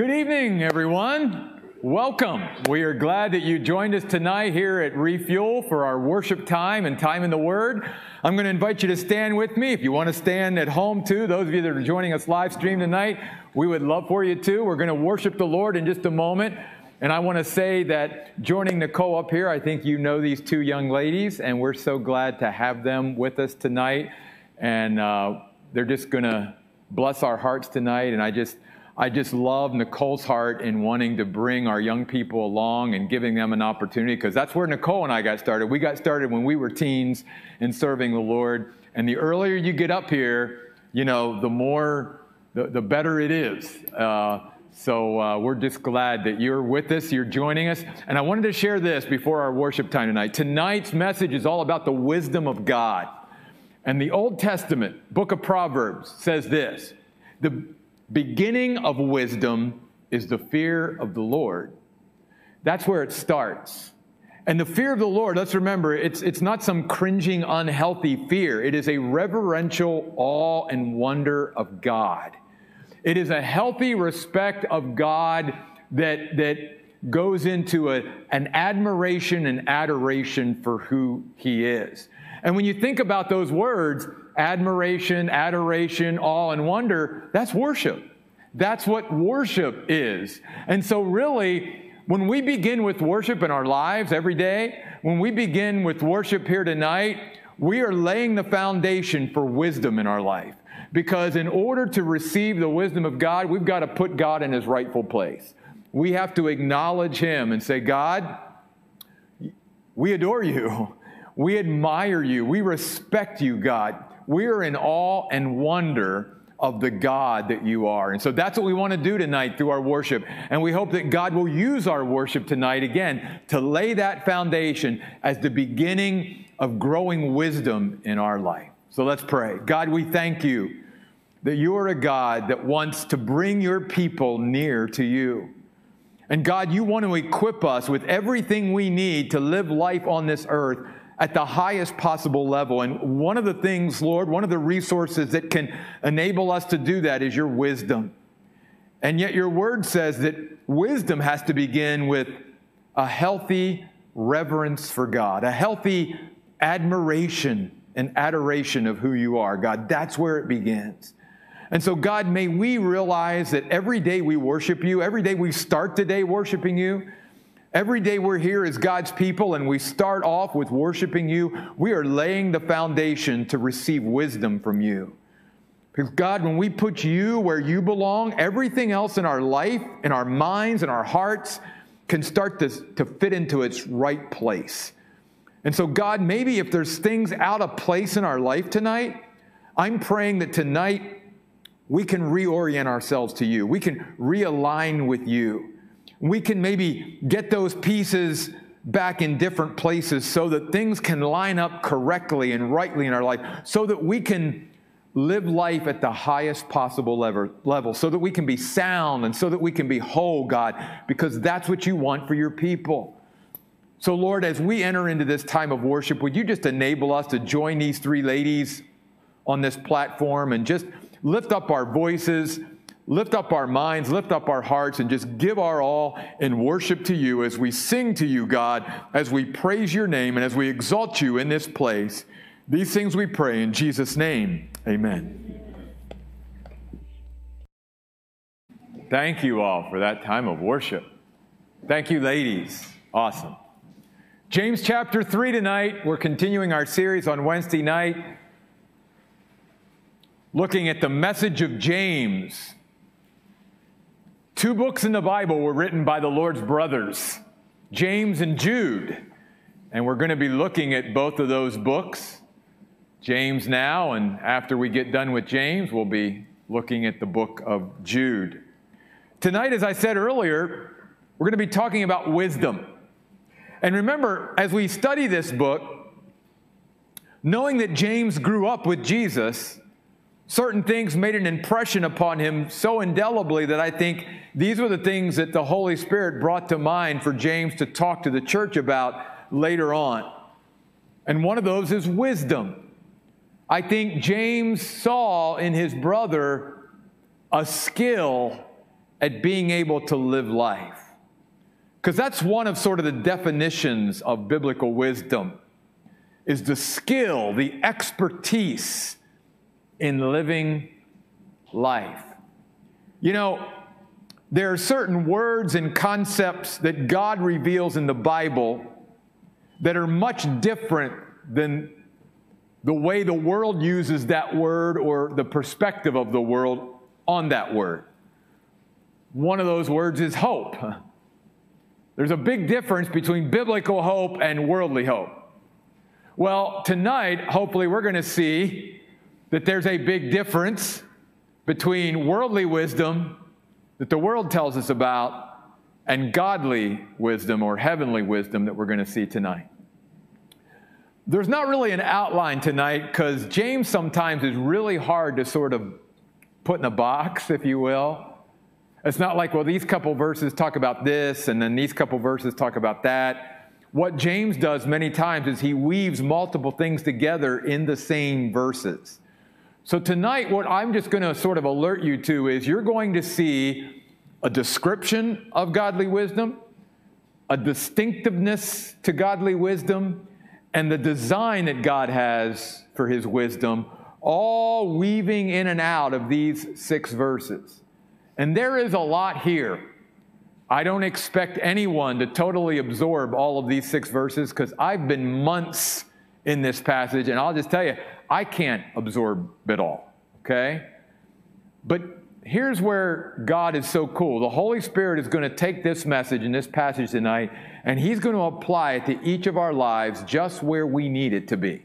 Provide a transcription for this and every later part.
Good evening, everyone. Welcome. We are glad that you joined us tonight here at Refuel for our worship time and time in the Word. I'm going to invite you to stand with me. If you want to stand at home too, those of you that are joining us live stream tonight, we would love for you too. We're going to worship the Lord in just a moment. And I want to say that joining Nicole up here, I think you know these two young ladies, and we're so glad to have them with us tonight. And uh, they're just going to bless our hearts tonight. And I just, I just love Nicole's heart in wanting to bring our young people along and giving them an opportunity because that's where Nicole and I got started. We got started when we were teens in serving the Lord. And the earlier you get up here, you know, the more, the, the better it is. Uh, so uh, we're just glad that you're with us, you're joining us. And I wanted to share this before our worship time tonight. Tonight's message is all about the wisdom of God. And the Old Testament, book of Proverbs, says this The beginning of wisdom is the fear of the Lord. That's where it starts. And the fear of the Lord, let's remember, it's, it's not some cringing, unhealthy fear. It is a reverential awe and wonder of God. It is a healthy respect of God that, that goes into a, an admiration and adoration for who He is. And when you think about those words, admiration, adoration, awe, and wonder, that's worship. That's what worship is. And so, really, when we begin with worship in our lives every day, when we begin with worship here tonight, we are laying the foundation for wisdom in our life. Because in order to receive the wisdom of God, we've got to put God in his rightful place. We have to acknowledge him and say, God, we adore you. We admire you. We respect you, God. We are in awe and wonder of the God that you are. And so that's what we want to do tonight through our worship. And we hope that God will use our worship tonight again to lay that foundation as the beginning of growing wisdom in our life. So let's pray. God, we thank you that you are a God that wants to bring your people near to you. And God, you want to equip us with everything we need to live life on this earth at the highest possible level. And one of the things, Lord, one of the resources that can enable us to do that is your wisdom. And yet, your word says that wisdom has to begin with a healthy reverence for God, a healthy admiration and adoration of who you are. God, that's where it begins. And so, God, may we realize that every day we worship you, every day we start the day worshiping you, Every day we're here as God's people and we start off with worshiping you, we are laying the foundation to receive wisdom from you. Because God, when we put you where you belong, everything else in our life, in our minds, in our hearts can start to, to fit into its right place. And so, God, maybe if there's things out of place in our life tonight, I'm praying that tonight we can reorient ourselves to you. We can realign with you we can maybe get those pieces back in different places so that things can line up correctly and rightly in our life, so that we can live life at the highest possible level, so that we can be sound and so that we can be whole, God, because that's what you want for your people. So, Lord, as we enter into this time of worship, would you just enable us to join these three ladies on this platform and just lift up our voices? Lift up our minds, lift up our hearts, and just give our all in worship to you as we sing to you, God, as we praise your name and as we exalt you in this place. These things we pray in Jesus' name. Amen. Thank you all for that time of worship. Thank you, ladies. Awesome. James chapter 3 tonight. We're continuing our series on Wednesday night, looking at the message of James. Two books in the Bible were written by the Lord's brothers, James and Jude. And we're going to be looking at both of those books, James now, and after we get done with James, we'll be looking at the book of Jude. Tonight, as I said earlier, we're going to be talking about wisdom. And remember, as we study this book, knowing that James grew up with Jesus, certain things made an impression upon him so indelibly that I think these were the things that the Holy Spirit brought to mind for James to talk to the church about later on. And one of those is wisdom. I think James saw in his brother a skill at being able to live life. Because that's one of sort of the definitions of biblical wisdom is the skill, the expertise in living life. You know, there are certain words and concepts that God reveals in the Bible that are much different than the way the world uses that word or the perspective of the world on that word. One of those words is hope. There's a big difference between biblical hope and worldly hope. Well, tonight, hopefully, we're going to see that there's a big difference between worldly wisdom that the world tells us about and godly wisdom or heavenly wisdom that we're going to see tonight. There's not really an outline tonight because James sometimes is really hard to sort of put in a box, if you will. It's not like, well, these couple verses talk about this, and then these couple verses talk about that. What James does many times is he weaves multiple things together in the same verses. So tonight, what I'm just going to sort of alert you to is you're going to see a description of godly wisdom, a distinctiveness to godly wisdom, and the design that God has for his wisdom, all weaving in and out of these six verses. And there is a lot here. I don't expect anyone to totally absorb all of these six verses because I've been months in this passage, and I'll just tell you, I can't absorb it all, okay? But here's where God is so cool. The Holy Spirit is going to take this message in this passage tonight, and He's going to apply it to each of our lives just where we need it to be,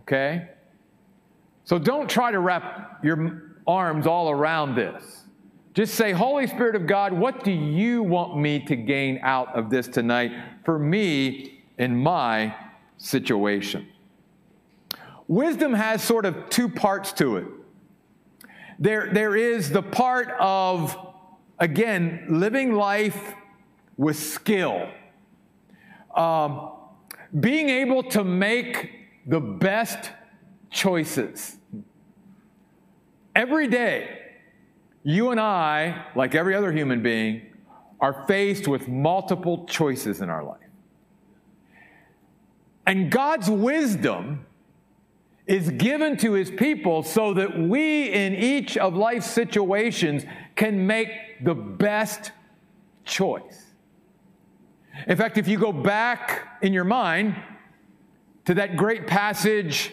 okay? So don't try to wrap your arms all around this. Just say, Holy Spirit of God, what do you want me to gain out of this tonight for me in my situation? Wisdom has sort of two parts to it. There, there is the part of, again, living life with skill, um, being able to make the best choices. Every day, you and I, like every other human being, are faced with multiple choices in our life. And God's wisdom is given to his people so that we, in each of life's situations, can make the best choice. In fact, if you go back in your mind to that great passage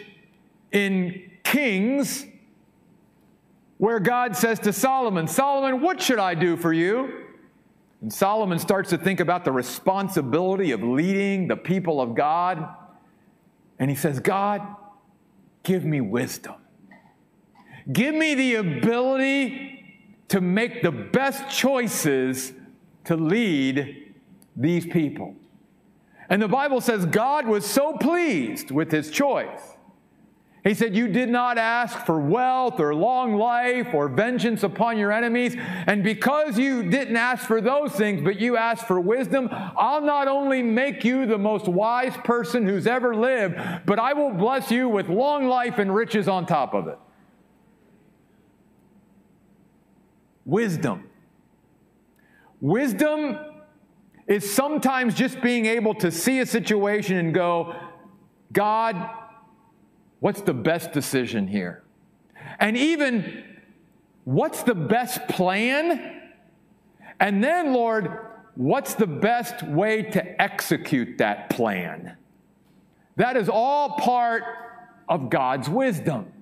in Kings, where God says to Solomon, Solomon, what should I do for you? And Solomon starts to think about the responsibility of leading the people of God. And he says, God, give me wisdom. Give me the ability to make the best choices to lead these people. And the Bible says God was so pleased with his choice. He said, You did not ask for wealth or long life or vengeance upon your enemies. And because you didn't ask for those things, but you asked for wisdom, I'll not only make you the most wise person who's ever lived, but I will bless you with long life and riches on top of it. Wisdom. Wisdom is sometimes just being able to see a situation and go, God, what's the best decision here? And even, what's the best plan? And then, Lord, what's the best way to execute that plan? That is all part of God's wisdom,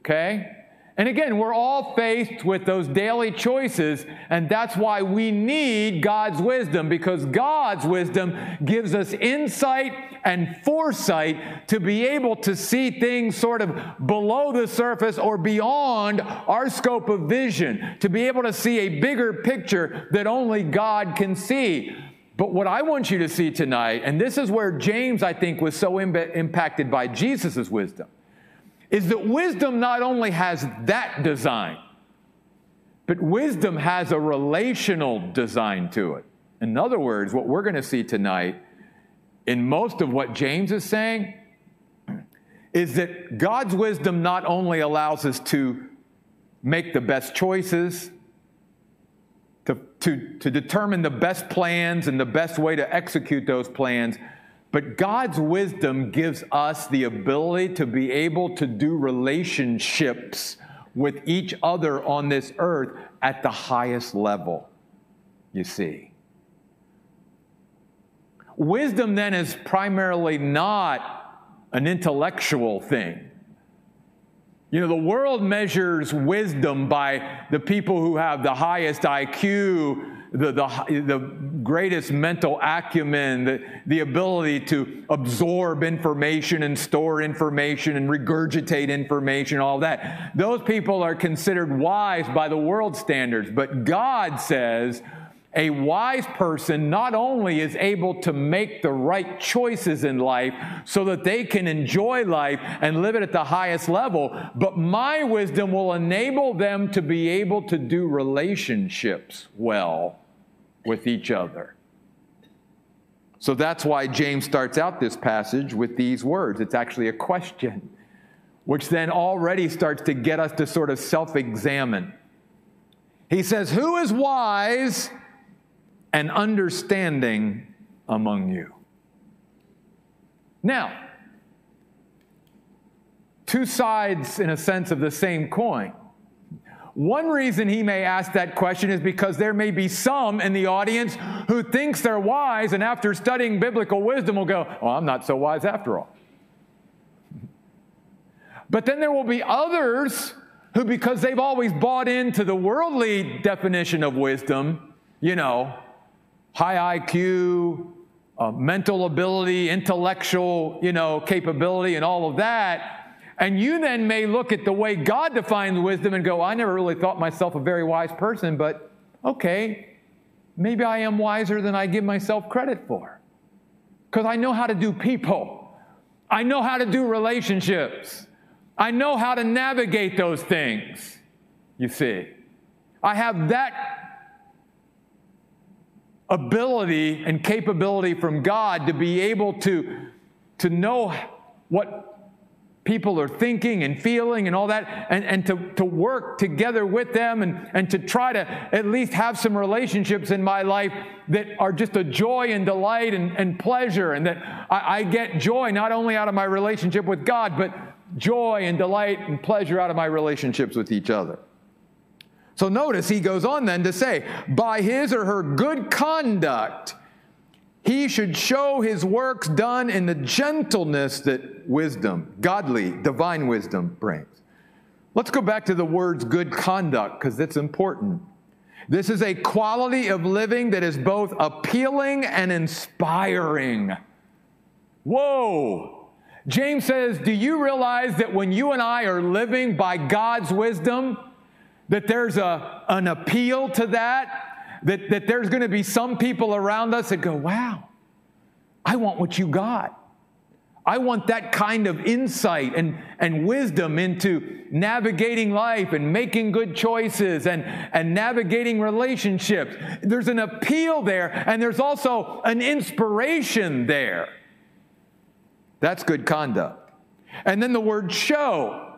okay? And again, we're all faced with those daily choices, and that's why we need God's wisdom, because God's wisdom gives us insight and foresight to be able to see things sort of below the surface or beyond our scope of vision, to be able to see a bigger picture that only God can see. But what I want you to see tonight, and this is where James, I think, was so Im- impacted by Jesus' wisdom is that wisdom not only has that design, but wisdom has a relational design to it. In other words, what we're going to see tonight in most of what James is saying is that God's wisdom not only allows us to make the best choices, to, to, to determine the best plans and the best way to execute those plans. But God's wisdom gives us the ability to be able to do relationships with each other on this earth at the highest level, you see. Wisdom then is primarily not an intellectual thing. You know, the world measures wisdom by the people who have the highest IQ, the, the, the greatest mental acumen, the, the ability to absorb information and store information and regurgitate information, all that. Those people are considered wise by the world standards. But God says, a wise person not only is able to make the right choices in life so that they can enjoy life and live it at the highest level, but my wisdom will enable them to be able to do relationships well with each other. So that's why James starts out this passage with these words. It's actually a question, which then already starts to get us to sort of self examine. He says, Who is wise? and understanding among you. Now, two sides, in a sense, of the same coin. One reason he may ask that question is because there may be some in the audience who thinks they're wise and after studying biblical wisdom will go, "Oh, I'm not so wise after all." But then there will be others who because they've always bought into the worldly definition of wisdom, you know, high IQ, uh, mental ability, intellectual, you know, capability, and all of that. And you then may look at the way God defines wisdom and go, I never really thought myself a very wise person, but okay, maybe I am wiser than I give myself credit for. Because I know how to do people, I know how to do relationships, I know how to navigate those things, you see. I have that ability and capability from God to be able to, to know what people are thinking and feeling and all that, and, and to, to work together with them and, and to try to at least have some relationships in my life that are just a joy and delight and, and pleasure, and that I, I get joy not only out of my relationship with God, but joy and delight and pleasure out of my relationships with each other. So notice he goes on then to say, by his or her good conduct, he should show his works done in the gentleness that wisdom, godly, divine wisdom brings. Let's go back to the words good conduct because that's important. This is a quality of living that is both appealing and inspiring. Whoa! James says, Do you realize that when you and I are living by God's wisdom, that there's a, an appeal to that, that, that there's going to be some people around us that go, wow, I want what you got. I want that kind of insight and, and wisdom into navigating life and making good choices and, and navigating relationships. There's an appeal there, and there's also an inspiration there. That's good conduct. And then the word show.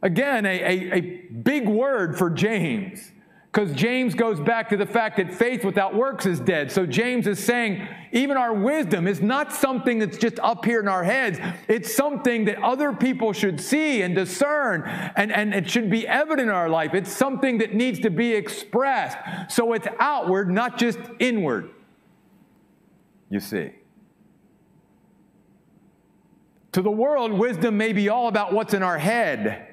Again, a, a, a big word for James, because James goes back to the fact that faith without works is dead. So James is saying even our wisdom is not something that's just up here in our heads. It's something that other people should see and discern, and, and it should be evident in our life. It's something that needs to be expressed. So it's outward, not just inward. You see. To the world, wisdom may be all about what's in our head.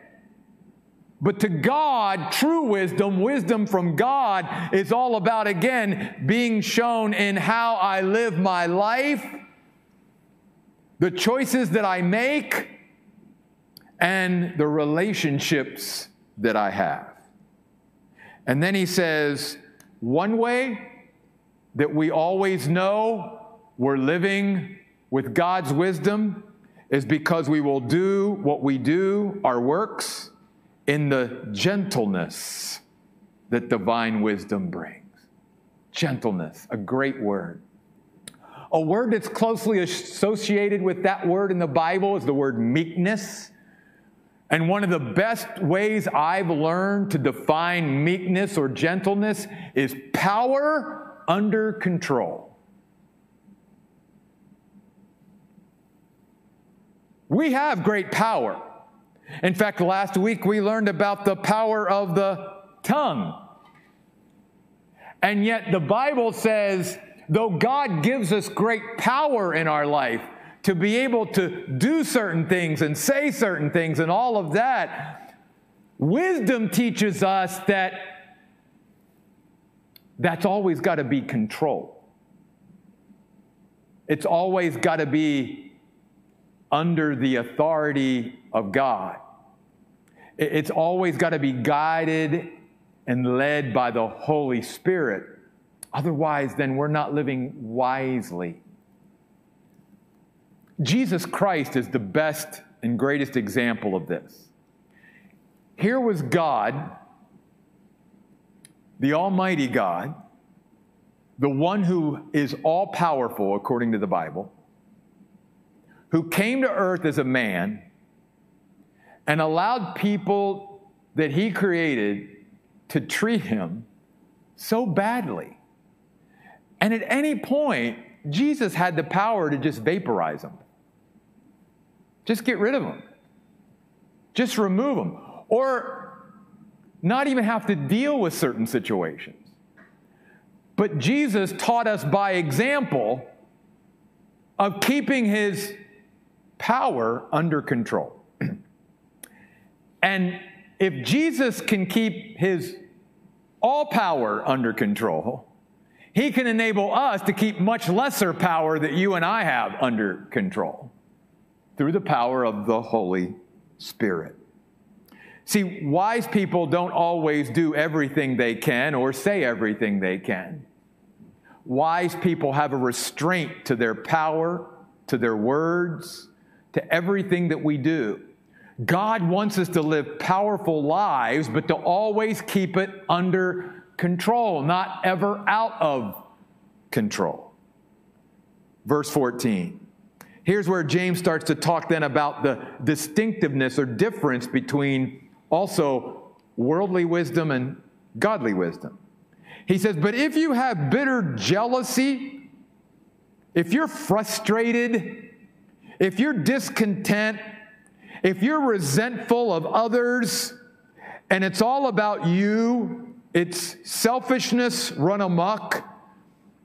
But to God, true wisdom, wisdom from God, is all about, again, being shown in how I live my life, the choices that I make, and the relationships that I have. And then he says, one way that we always know we're living with God's wisdom is because we will do what we do, our works in the gentleness that divine wisdom brings. Gentleness, a great word. A word that's closely associated with that word in the Bible is the word meekness. And one of the best ways I've learned to define meekness or gentleness is power under control. We have great power. In fact, last week we learned about the power of the tongue. And yet the Bible says, though God gives us great power in our life, to be able to do certain things and say certain things and all of that, wisdom teaches us that that's always got to be controlled. It's always got to be under the authority of God. It's always got to be guided and led by the Holy Spirit. Otherwise, then we're not living wisely. Jesus Christ is the best and greatest example of this. Here was God, the Almighty God, the one who is all powerful according to the Bible, who came to earth as a man and allowed people that he created to treat him so badly. And at any point, Jesus had the power to just vaporize them. Just get rid of them. Just remove them. Or not even have to deal with certain situations. But Jesus taught us by example of keeping his power under control. And if Jesus can keep his all power under control, he can enable us to keep much lesser power that you and I have under control through the power of the Holy Spirit. See, wise people don't always do everything they can or say everything they can. Wise people have a restraint to their power, to their words, to everything that we do. God wants us to live powerful lives, but to always keep it under control, not ever out of control. Verse 14. Here's where James starts to talk then about the distinctiveness or difference between also worldly wisdom and godly wisdom. He says, But if you have bitter jealousy, if you're frustrated, if you're discontent, if you're resentful of others, and it's all about you, it's selfishness run amok.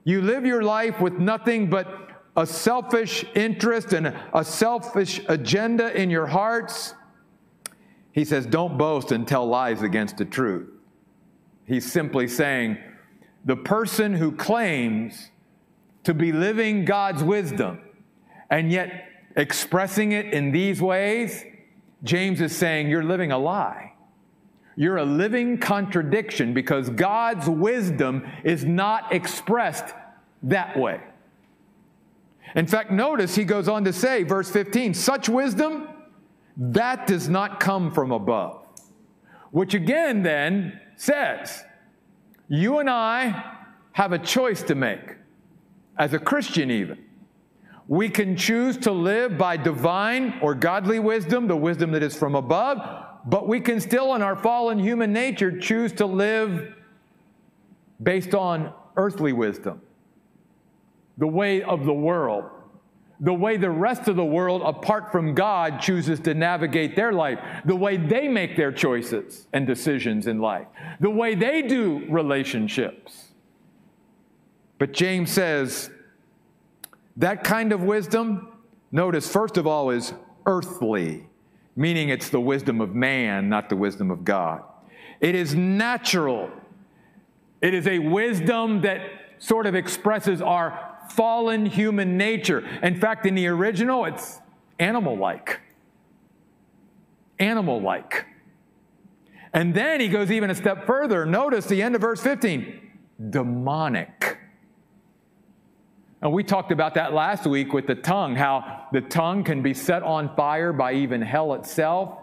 You live your life with nothing but a selfish interest and a selfish agenda in your hearts, he says, don't boast and tell lies against the truth. He's simply saying, the person who claims to be living God's wisdom and yet expressing it in these ways, James is saying, you're living a lie. You're a living contradiction because God's wisdom is not expressed that way. In fact, notice he goes on to say, verse 15, such wisdom, that does not come from above. Which again then says, you and I have a choice to make, as a Christian even. We can choose to live by divine or godly wisdom, the wisdom that is from above, but we can still, in our fallen human nature, choose to live based on earthly wisdom the way of the world, the way the rest of the world, apart from God, chooses to navigate their life, the way they make their choices and decisions in life, the way they do relationships. But James says that kind of wisdom, notice, first of all, is earthly, meaning it's the wisdom of man, not the wisdom of God. It is natural. It is a wisdom that sort of expresses our fallen human nature. In fact, in the original, it's animal like. Animal like. And then he goes even a step further. Notice the end of verse 15 demonic. And we talked about that last week with the tongue, how the tongue can be set on fire by even hell itself.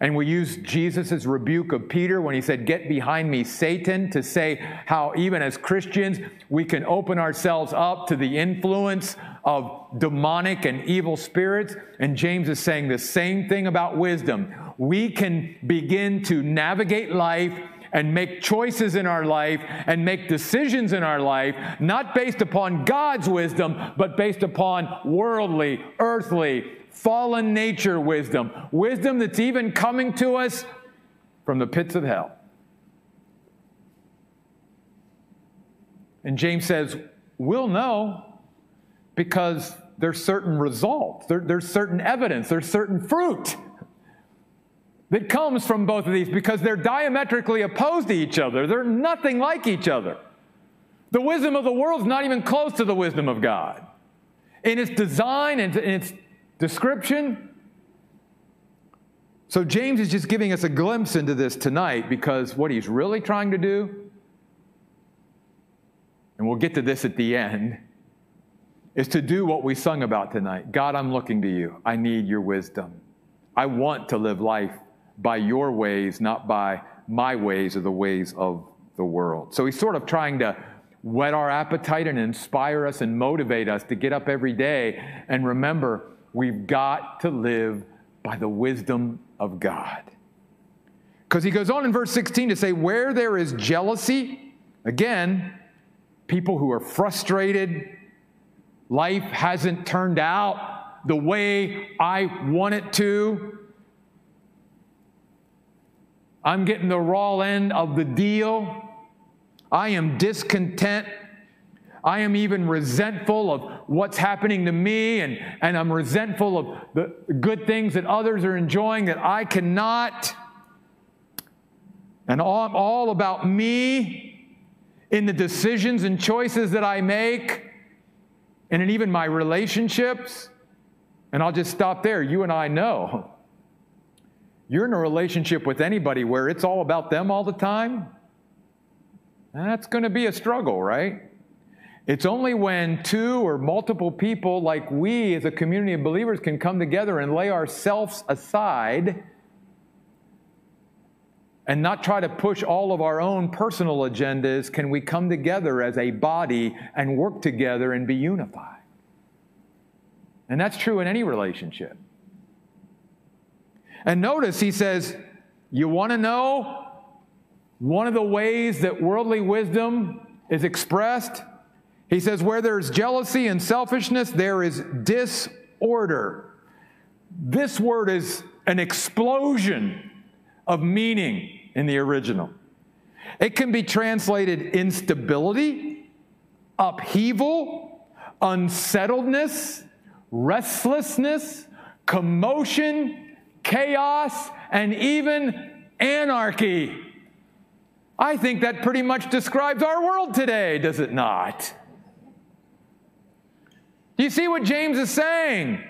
And we used Jesus' rebuke of Peter when he said, Get behind me, Satan, to say how even as Christians we can open ourselves up to the influence of demonic and evil spirits. And James is saying the same thing about wisdom. We can begin to navigate life and make choices in our life and make decisions in our life, not based upon God's wisdom, but based upon worldly, earthly, fallen nature wisdom, wisdom that's even coming to us from the pits of hell. And James says, We'll know because there's certain results, there, there's certain evidence, there's certain fruit that comes from both of these because they're diametrically opposed to each other. They're nothing like each other. The wisdom of the world is not even close to the wisdom of God. In its design and in its description. So James is just giving us a glimpse into this tonight because what he's really trying to do, and we'll get to this at the end, is to do what we sung about tonight. God, I'm looking to you. I need your wisdom. I want to live life by your ways, not by my ways or the ways of the world. So he's sort of trying to whet our appetite and inspire us and motivate us to get up every day and remember we've got to live by the wisdom of God. Because he goes on in verse 16 to say, Where there is jealousy, again, people who are frustrated, life hasn't turned out the way I want it to. I'm getting the raw end of the deal. I am discontent. I am even resentful of what's happening to me, and, and I'm resentful of the good things that others are enjoying that I cannot. And all, all about me in the decisions and choices that I make, and in even my relationships. And I'll just stop there. You and I know you're in a relationship with anybody where it's all about them all the time, that's going to be a struggle, right? It's only when two or multiple people, like we as a community of believers, can come together and lay ourselves aside and not try to push all of our own personal agendas, can we come together as a body and work together and be unified. And that's true in any relationship. And notice he says, You want to know one of the ways that worldly wisdom is expressed? He says, Where there's jealousy and selfishness, there is disorder. This word is an explosion of meaning in the original. It can be translated instability, upheaval, unsettledness, restlessness, commotion, chaos, and even anarchy. I think that pretty much describes our world today, does it not? Do you see what James is saying?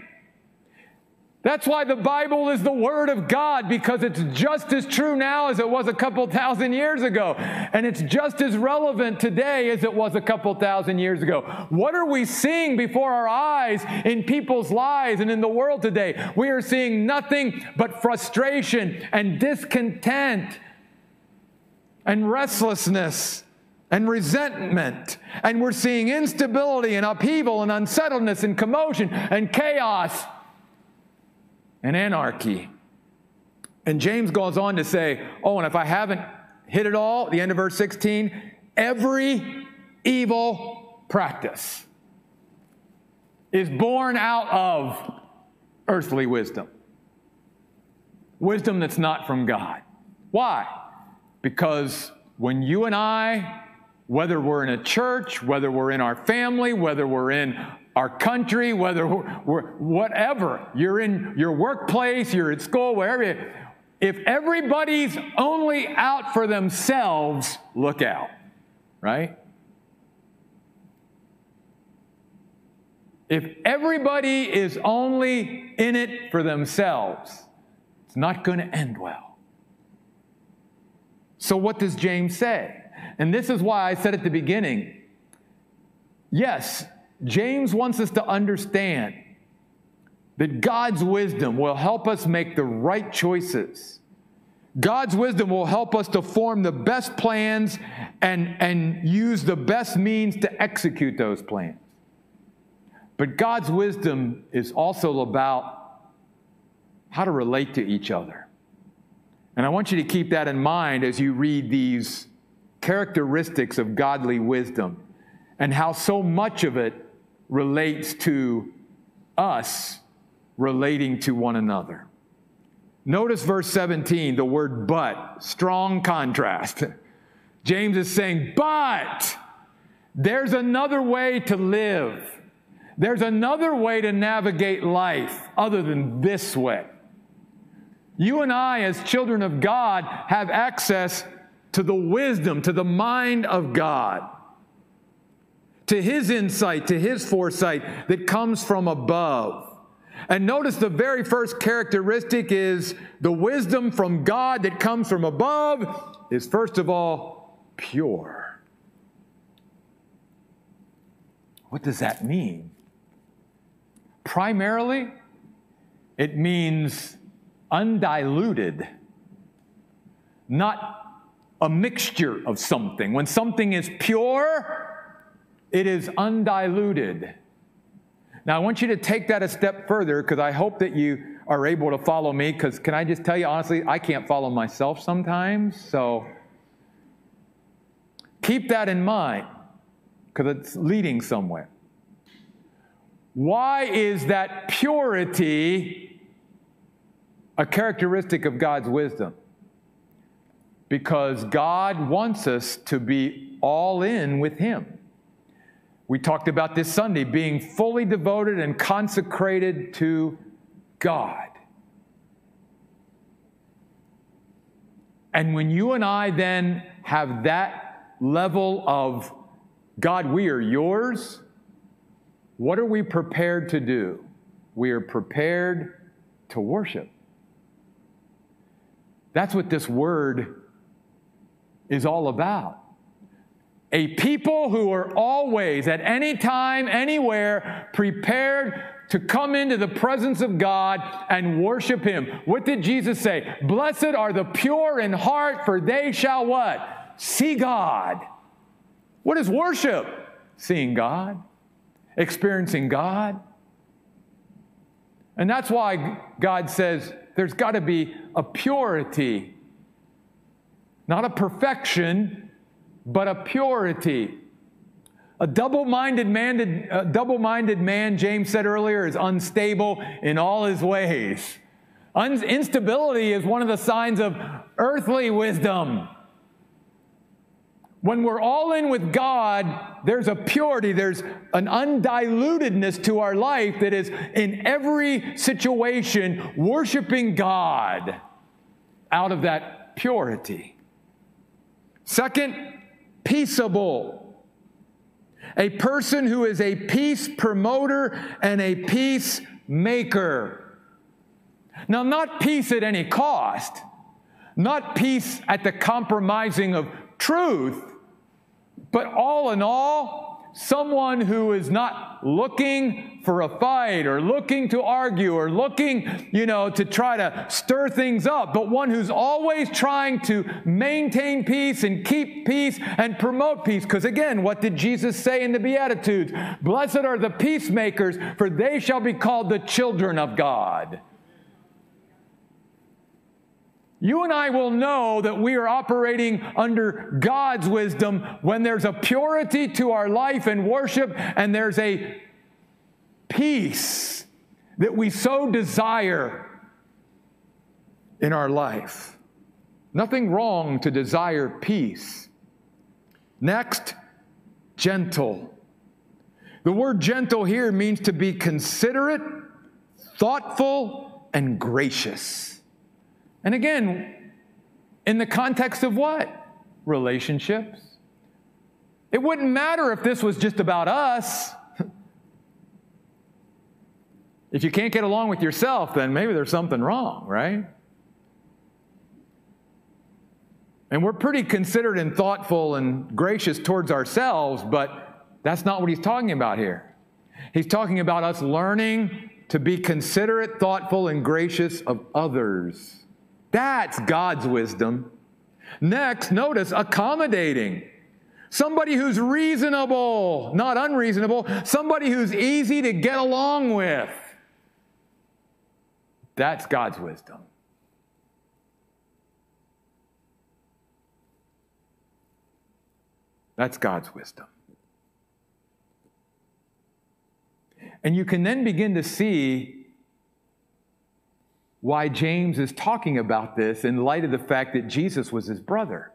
That's why the Bible is the Word of God, because it's just as true now as it was a couple thousand years ago. And it's just as relevant today as it was a couple thousand years ago. What are we seeing before our eyes in people's lives and in the world today? We are seeing nothing but frustration and discontent and restlessness and resentment. And we're seeing instability and upheaval and unsettledness and commotion and chaos and anarchy. And James goes on to say, Oh, and if I haven't hit it all, the end of verse 16, every evil practice is born out of earthly wisdom. Wisdom that's not from God. Why? Because when you and I, whether we're in a church, whether we're in our family, whether we're in our country, whether we're, whatever, you're in your workplace, you're at school, wherever, if everybody's only out for themselves, look out, right? If everybody is only in it for themselves, it's not going to end well. So, what does James say? And this is why I said at the beginning yes, James wants us to understand that God's wisdom will help us make the right choices. God's wisdom will help us to form the best plans and, and use the best means to execute those plans. But God's wisdom is also about how to relate to each other. And I want you to keep that in mind as you read these characteristics of godly wisdom and how so much of it relates to us relating to one another. Notice verse 17, the word but, strong contrast. James is saying, but there's another way to live. There's another way to navigate life other than this way. You and I, as children of God, have access to the wisdom, to the mind of God, to His insight, to His foresight that comes from above. And notice the very first characteristic is the wisdom from God that comes from above is, first of all, pure. What does that mean? Primarily, it means undiluted, not a mixture of something. When something is pure, it is undiluted. Now, I want you to take that a step further because I hope that you are able to follow me. Because, can I just tell you honestly, I can't follow myself sometimes. So, keep that in mind because it's leading somewhere. Why is that purity a characteristic of God's wisdom? Because God wants us to be all in with Him. We talked about this Sunday being fully devoted and consecrated to God. And when you and I then have that level of God, we are yours, what are we prepared to do? We are prepared to worship. That's what this word is all about. A people who are always, at any time, anywhere, prepared to come into the presence of God and worship Him. What did Jesus say? Blessed are the pure in heart, for they shall what? See God. What is worship? Seeing God, experiencing God. And that's why God says there's got to be a purity, not a perfection but a purity. A double-minded man, double-minded man, James said earlier, is unstable in all his ways. Un- instability is one of the signs of earthly wisdom. When we're all in with God, there's a purity, there's an undilutedness to our life that is in every situation worshiping God out of that purity. Second, peaceable. A person who is a peace promoter and a peacemaker. Now, not peace at any cost, not peace at the compromising of truth, but all in all, someone who is not looking for a fight or looking to argue or looking, you know, to try to stir things up, but one who's always trying to maintain peace and keep peace and promote peace. Because again, what did Jesus say in the Beatitudes? Blessed are the peacemakers, for they shall be called the children of God. You and I will know that we are operating under God's wisdom when there's a purity to our life and worship and there's a peace that we so desire in our life. Nothing wrong to desire peace. Next, gentle. The word gentle here means to be considerate, thoughtful, and gracious. And again, in the context of what? Relationships. It wouldn't matter if this was just about us. If you can't get along with yourself, then maybe there's something wrong, right? And we're pretty considerate and thoughtful and gracious towards ourselves, but that's not what he's talking about here. He's talking about us learning to be considerate, thoughtful, and gracious of others. That's God's wisdom. Next, notice accommodating. Somebody who's reasonable, not unreasonable, somebody who's easy to get along with. That's God's wisdom. That's God's wisdom. And you can then begin to see why James is talking about this in light of the fact that Jesus was his brother.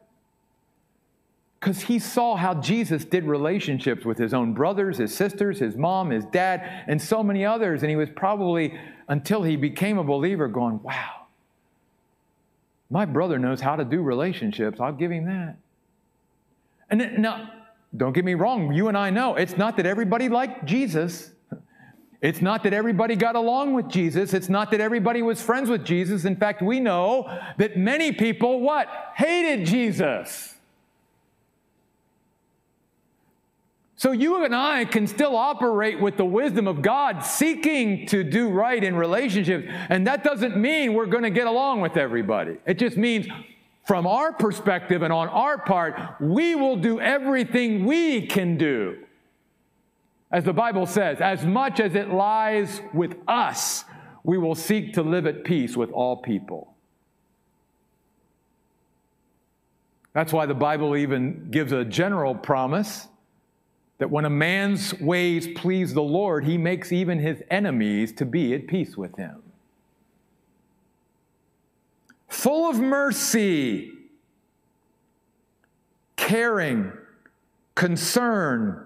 Because he saw how Jesus did relationships with his own brothers, his sisters, his mom, his dad, and so many others. And he was probably, until he became a believer, going, wow, my brother knows how to do relationships. I'll give him that. And now, don't get me wrong, you and I know it's not that everybody liked Jesus. It's not that everybody got along with Jesus. It's not that everybody was friends with Jesus. In fact, we know that many people, what? Hated Jesus. So you and I can still operate with the wisdom of God, seeking to do right in relationships. And that doesn't mean we're going to get along with everybody. It just means from our perspective and on our part, we will do everything we can do as the Bible says, as much as it lies with us, we will seek to live at peace with all people. That's why the Bible even gives a general promise that when a man's ways please the Lord, he makes even his enemies to be at peace with him. Full of mercy, caring, concern,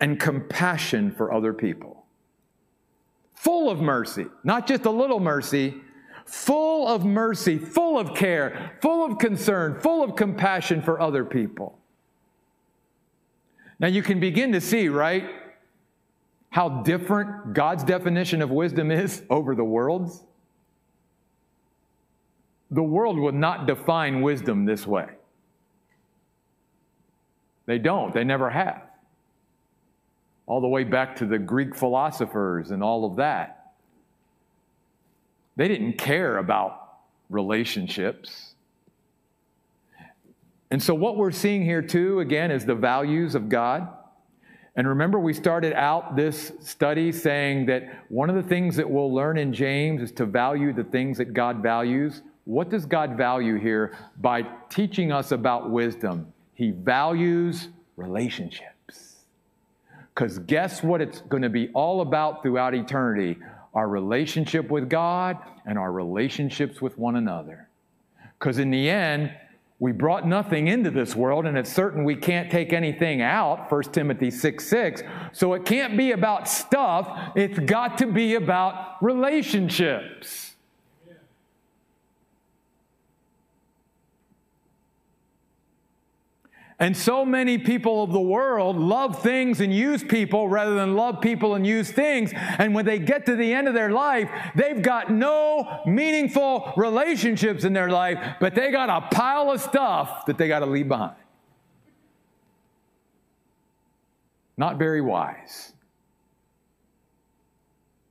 and compassion for other people. Full of mercy, not just a little mercy, full of mercy, full of care, full of concern, full of compassion for other people. Now you can begin to see, right, how different God's definition of wisdom is over the world's. The world would not define wisdom this way. They don't, they never have all the way back to the Greek philosophers and all of that. They didn't care about relationships. And so, what we're seeing here, too, again, is the values of God. And remember, we started out this study saying that one of the things that we'll learn in James is to value the things that God values. What does God value here by teaching us about wisdom? He values relationships. Because guess what it's going to be all about throughout eternity? Our relationship with God and our relationships with one another. Because in the end, we brought nothing into this world, and it's certain we can't take anything out, 1 Timothy 6 6. So it can't be about stuff, it's got to be about relationships. And so many people of the world love things and use people rather than love people and use things. And when they get to the end of their life, they've got no meaningful relationships in their life, but they got a pile of stuff that they got to leave behind. Not very wise.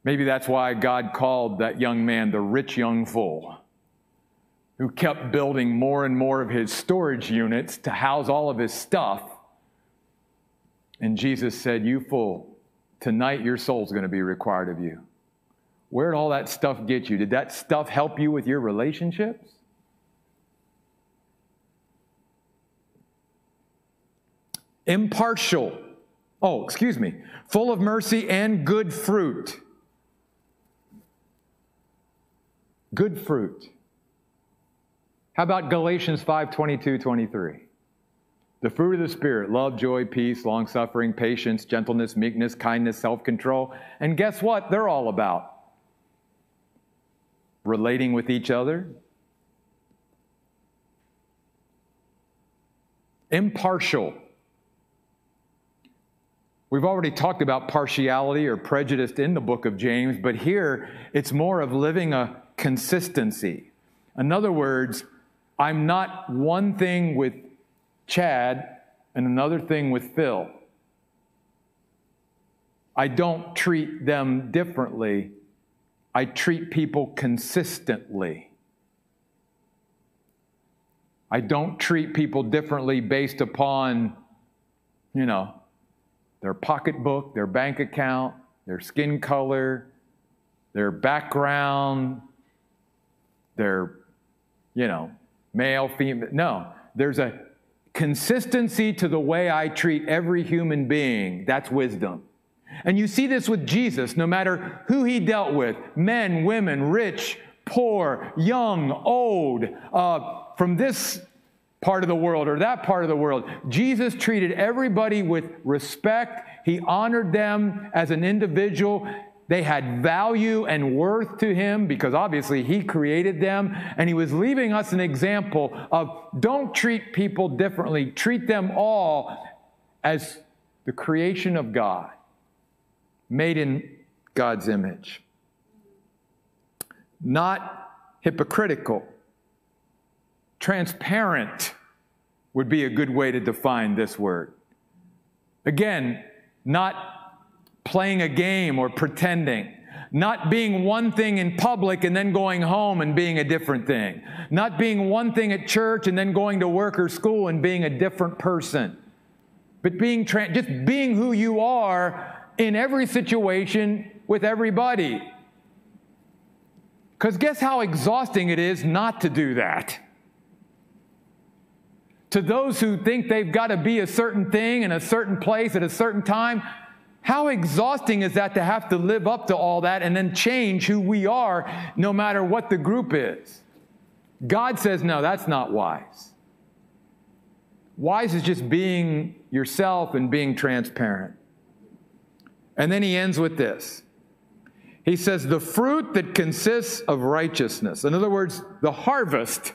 Maybe that's why God called that young man the rich young fool who kept building more and more of his storage units to house all of his stuff. And Jesus said, You fool, tonight your soul's going to be required of you. Where did all that stuff get you? Did that stuff help you with your relationships? Impartial. Oh, excuse me. Full of mercy and good fruit. Good fruit. How about Galatians 5 22, 23? The fruit of the Spirit love, joy, peace, long suffering, patience, gentleness, meekness, kindness, self control. And guess what? They're all about relating with each other, impartial. We've already talked about partiality or prejudice in the book of James, but here it's more of living a consistency. In other words, I'm not one thing with Chad and another thing with Phil. I don't treat them differently I treat people consistently. I don't treat people differently based upon, you know, their pocketbook, their bank account, their skin color, their background, their, you know, male, female. No, there's a consistency to the way I treat every human being. That's wisdom. And you see this with Jesus, no matter who he dealt with men, women, rich, poor, young, old, uh, from this part of the world or that part of the world. Jesus treated everybody with respect. He honored them as an individual. They had value and worth to him because obviously he created them. And he was leaving us an example of don't treat people differently, treat them all as the creation of God, made in God's image. Not hypocritical Transparent would be a good way to define this word. Again, not playing a game or pretending. Not being one thing in public and then going home and being a different thing. Not being one thing at church and then going to work or school and being a different person. But being just being who you are in every situation with everybody. Because guess how exhausting it is not to do that? to those who think they've got to be a certain thing in a certain place at a certain time, how exhausting is that to have to live up to all that and then change who we are no matter what the group is? God says, no, that's not wise. Wise is just being yourself and being transparent. And then he ends with this. He says, the fruit that consists of righteousness. In other words, the harvest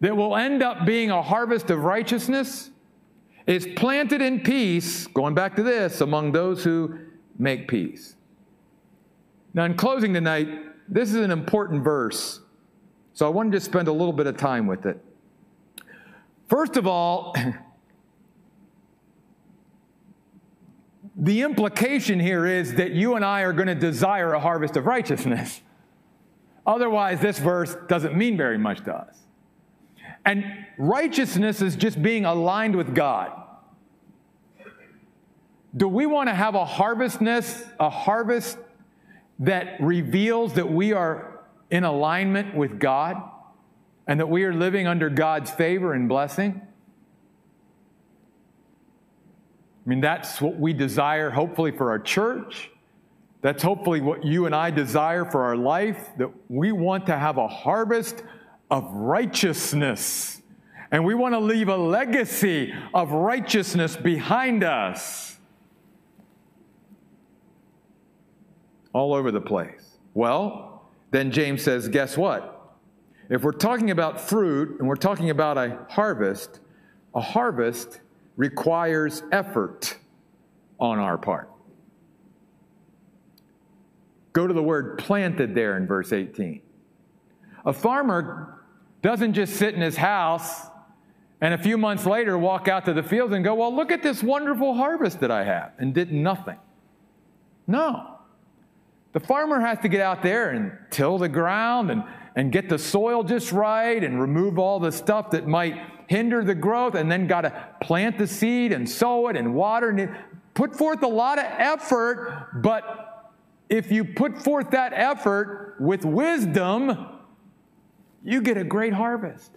that will end up being a harvest of righteousness is planted in peace, going back to this, among those who make peace. Now, in closing tonight, this is an important verse, so I wanted to just spend a little bit of time with it. First of all, the implication here is that you and I are going to desire a harvest of righteousness. Otherwise, this verse doesn't mean very much to us. And righteousness is just being aligned with God. Do we want to have a harvestness, a harvest that reveals that we are in alignment with God and that we are living under God's favor and blessing? I mean, that's what we desire, hopefully, for our church. That's hopefully what you and I desire for our life, that we want to have a harvest of righteousness. And we want to leave a legacy of righteousness behind us. All over the place. Well, then James says, guess what? If we're talking about fruit and we're talking about a harvest, a harvest requires effort on our part. Go to the word planted there in verse 18. A farmer doesn't just sit in his house and a few months later walk out to the fields and go, Well, look at this wonderful harvest that I have, and did nothing. No. The farmer has to get out there and till the ground and, and get the soil just right and remove all the stuff that might hinder the growth, and then got to plant the seed and sow it and water and put forth a lot of effort. But if you put forth that effort with wisdom, you get a great harvest.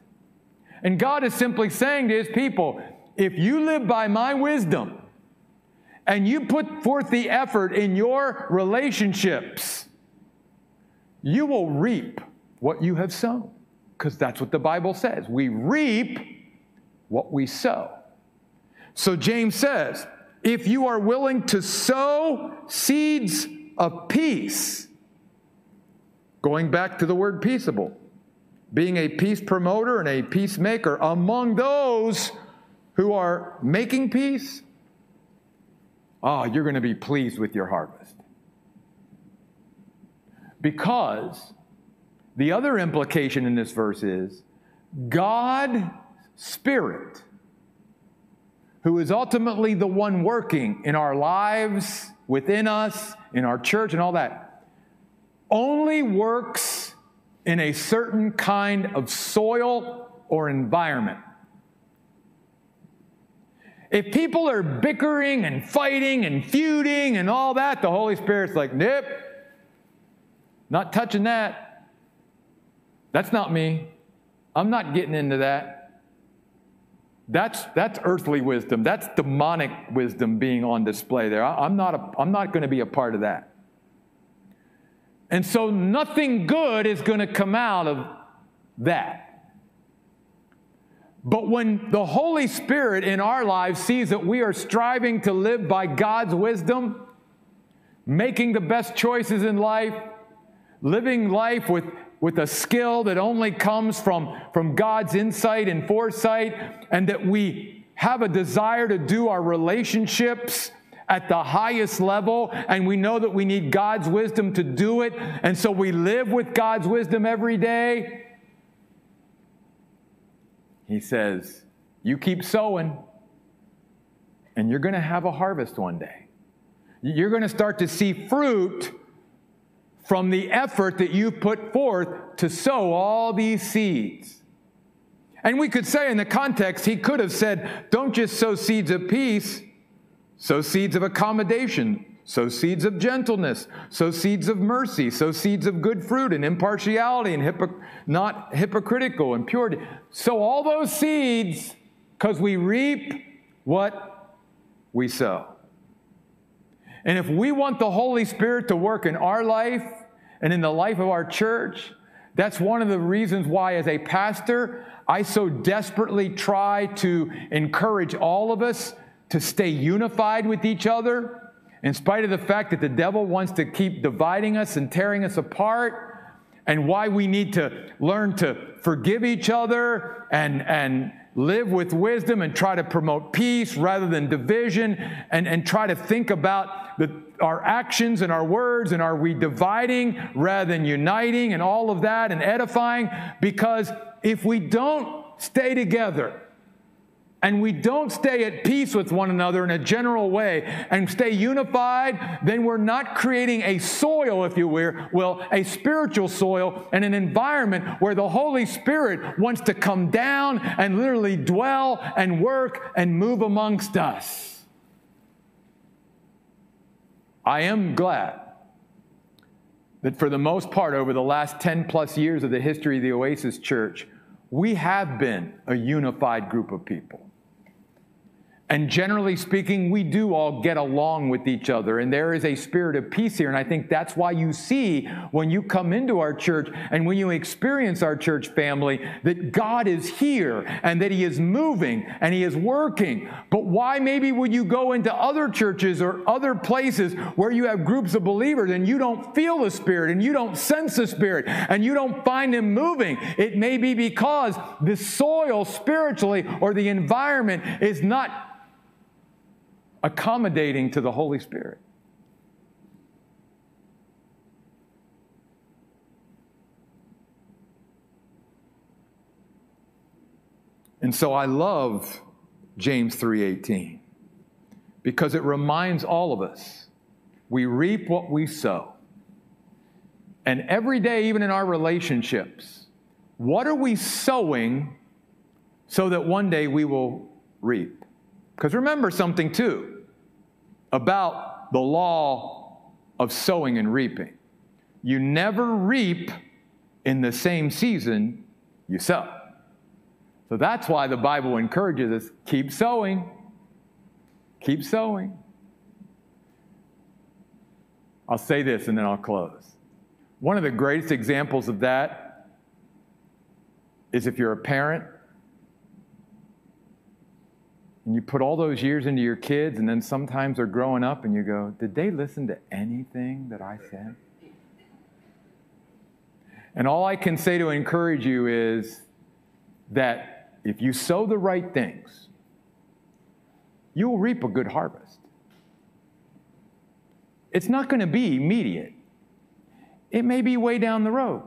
And God is simply saying to his people, if you live by my wisdom and you put forth the effort in your relationships, you will reap what you have sown. Because that's what the Bible says. We reap what we sow. So James says, if you are willing to sow seeds of peace, going back to the word peaceable, being a peace promoter and a peacemaker among those who are making peace, ah, oh, you're going to be pleased with your harvest. Because the other implication in this verse is God, Spirit, who is ultimately the one working in our lives, within us, in our church, and all that, only works in a certain kind of soil or environment. If people are bickering and fighting and feuding and all that, the Holy Spirit's like, nope, not touching that. That's not me. I'm not getting into that. That's, that's earthly wisdom. That's demonic wisdom being on display there. I, I'm not, a, I'm not going to be a part of that. And so nothing good is going to come out of that. But when the Holy Spirit in our lives sees that we are striving to live by God's wisdom, making the best choices in life, living life with, with a skill that only comes from, from God's insight and foresight, and that we have a desire to do our relationships at the highest level, and we know that we need God's wisdom to do it, and so we live with God's wisdom every day. He says, You keep sowing, and you're going to have a harvest one day. You're going to start to see fruit from the effort that you've put forth to sow all these seeds. And we could say in the context, he could have said, Don't just sow seeds of peace sow seeds of accommodation, sow seeds of gentleness, sow seeds of mercy, sow seeds of good fruit and impartiality and hypo- not hypocritical and purity. Sow all those seeds because we reap what we sow. And if we want the Holy Spirit to work in our life and in the life of our church, that's one of the reasons why, as a pastor, I so desperately try to encourage all of us to stay unified with each other, in spite of the fact that the devil wants to keep dividing us and tearing us apart, and why we need to learn to forgive each other and, and live with wisdom and try to promote peace rather than division, and, and try to think about the, our actions and our words, and are we dividing rather than uniting, and all of that, and edifying, because if we don't stay together, and we don't stay at peace with one another in a general way and stay unified, then we're not creating a soil, if you will, a spiritual soil and an environment where the Holy Spirit wants to come down and literally dwell and work and move amongst us. I am glad that for the most part, over the last 10 plus years of the history of the Oasis Church, we have been a unified group of people. And generally speaking, we do all get along with each other, and there is a spirit of peace here. And I think that's why you see when you come into our church and when you experience our church family that God is here and that He is moving and He is working. But why maybe would you go into other churches or other places where you have groups of believers and you don't feel the Spirit and you don't sense the Spirit and you don't find Him moving? It may be because the soil spiritually or the environment is not accommodating to the Holy Spirit. And so I love James 3:18 because it reminds all of us we reap what we sow. And every day even in our relationships, what are we sowing so that one day we will reap? Because remember something too about the law of sowing and reaping. You never reap in the same season you sow. So that's why the Bible encourages us keep sowing, keep sowing. I'll say this and then I'll close. One of the greatest examples of that is if you're a parent and you put all those years into your kids, and then sometimes they're growing up, and you go, Did they listen to anything that I said? And all I can say to encourage you is that if you sow the right things, you will reap a good harvest. It's not going to be immediate, it may be way down the road.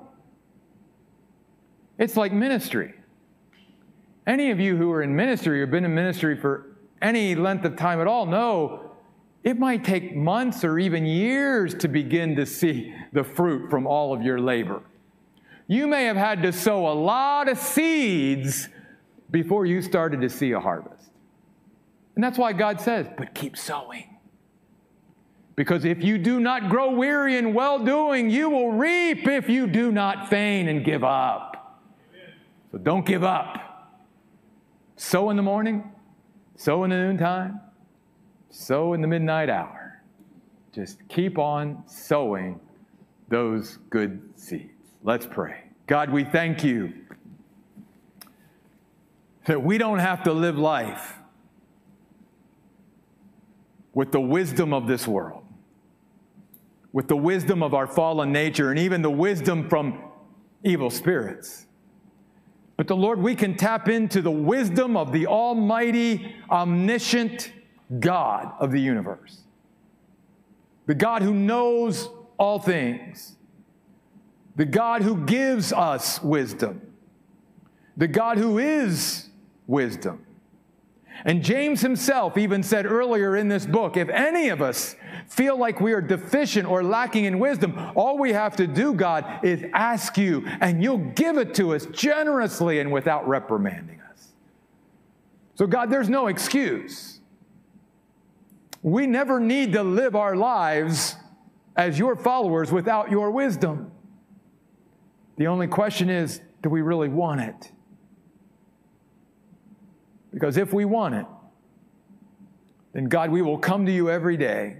It's like ministry. Any of you who are in ministry or been in ministry for any length of time at all know it might take months or even years to begin to see the fruit from all of your labor. You may have had to sow a lot of seeds before you started to see a harvest. And that's why God says, but keep sowing. Because if you do not grow weary in well doing, you will reap if you do not faint and give up. So don't give up. Sow in the morning, sow in the noontime, sow in the midnight hour. Just keep on sowing those good seeds. Let's pray. God, we thank you that we don't have to live life with the wisdom of this world, with the wisdom of our fallen nature, and even the wisdom from evil spirits. But the Lord, we can tap into the wisdom of the Almighty, omniscient, God of the universe. The God who knows all things. The God who gives us wisdom. The God who is wisdom. And James himself even said earlier in this book if any of us feel like we are deficient or lacking in wisdom, all we have to do, God, is ask you, and you'll give it to us generously and without reprimanding us. So, God, there's no excuse. We never need to live our lives as your followers without your wisdom. The only question is do we really want it? Because if we want it, then God, we will come to you every day,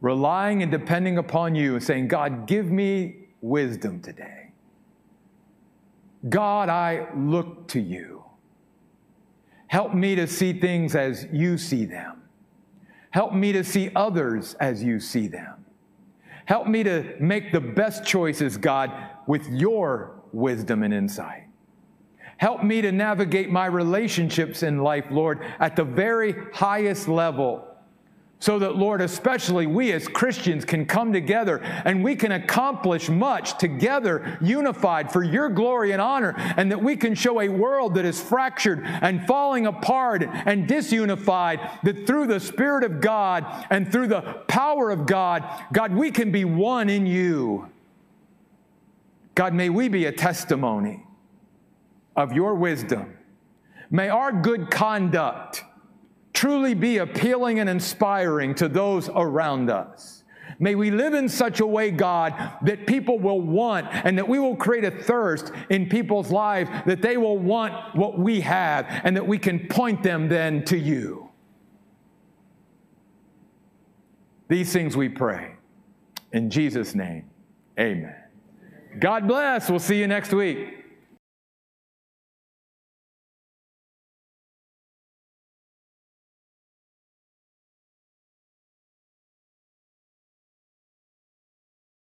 relying and depending upon you and saying, God, give me wisdom today. God, I look to you. Help me to see things as you see them. Help me to see others as you see them. Help me to make the best choices, God, with your wisdom and insight. Help me to navigate my relationships in life, Lord, at the very highest level so that, Lord, especially we as Christians can come together and we can accomplish much together, unified for your glory and honor, and that we can show a world that is fractured and falling apart and disunified, that through the Spirit of God and through the power of God, God, we can be one in you. God, may we be a testimony of your wisdom. May our good conduct truly be appealing and inspiring to those around us. May we live in such a way, God, that people will want and that we will create a thirst in people's lives that they will want what we have and that we can point them then to you. These things we pray. In Jesus' name, amen. God bless. We'll see you next week.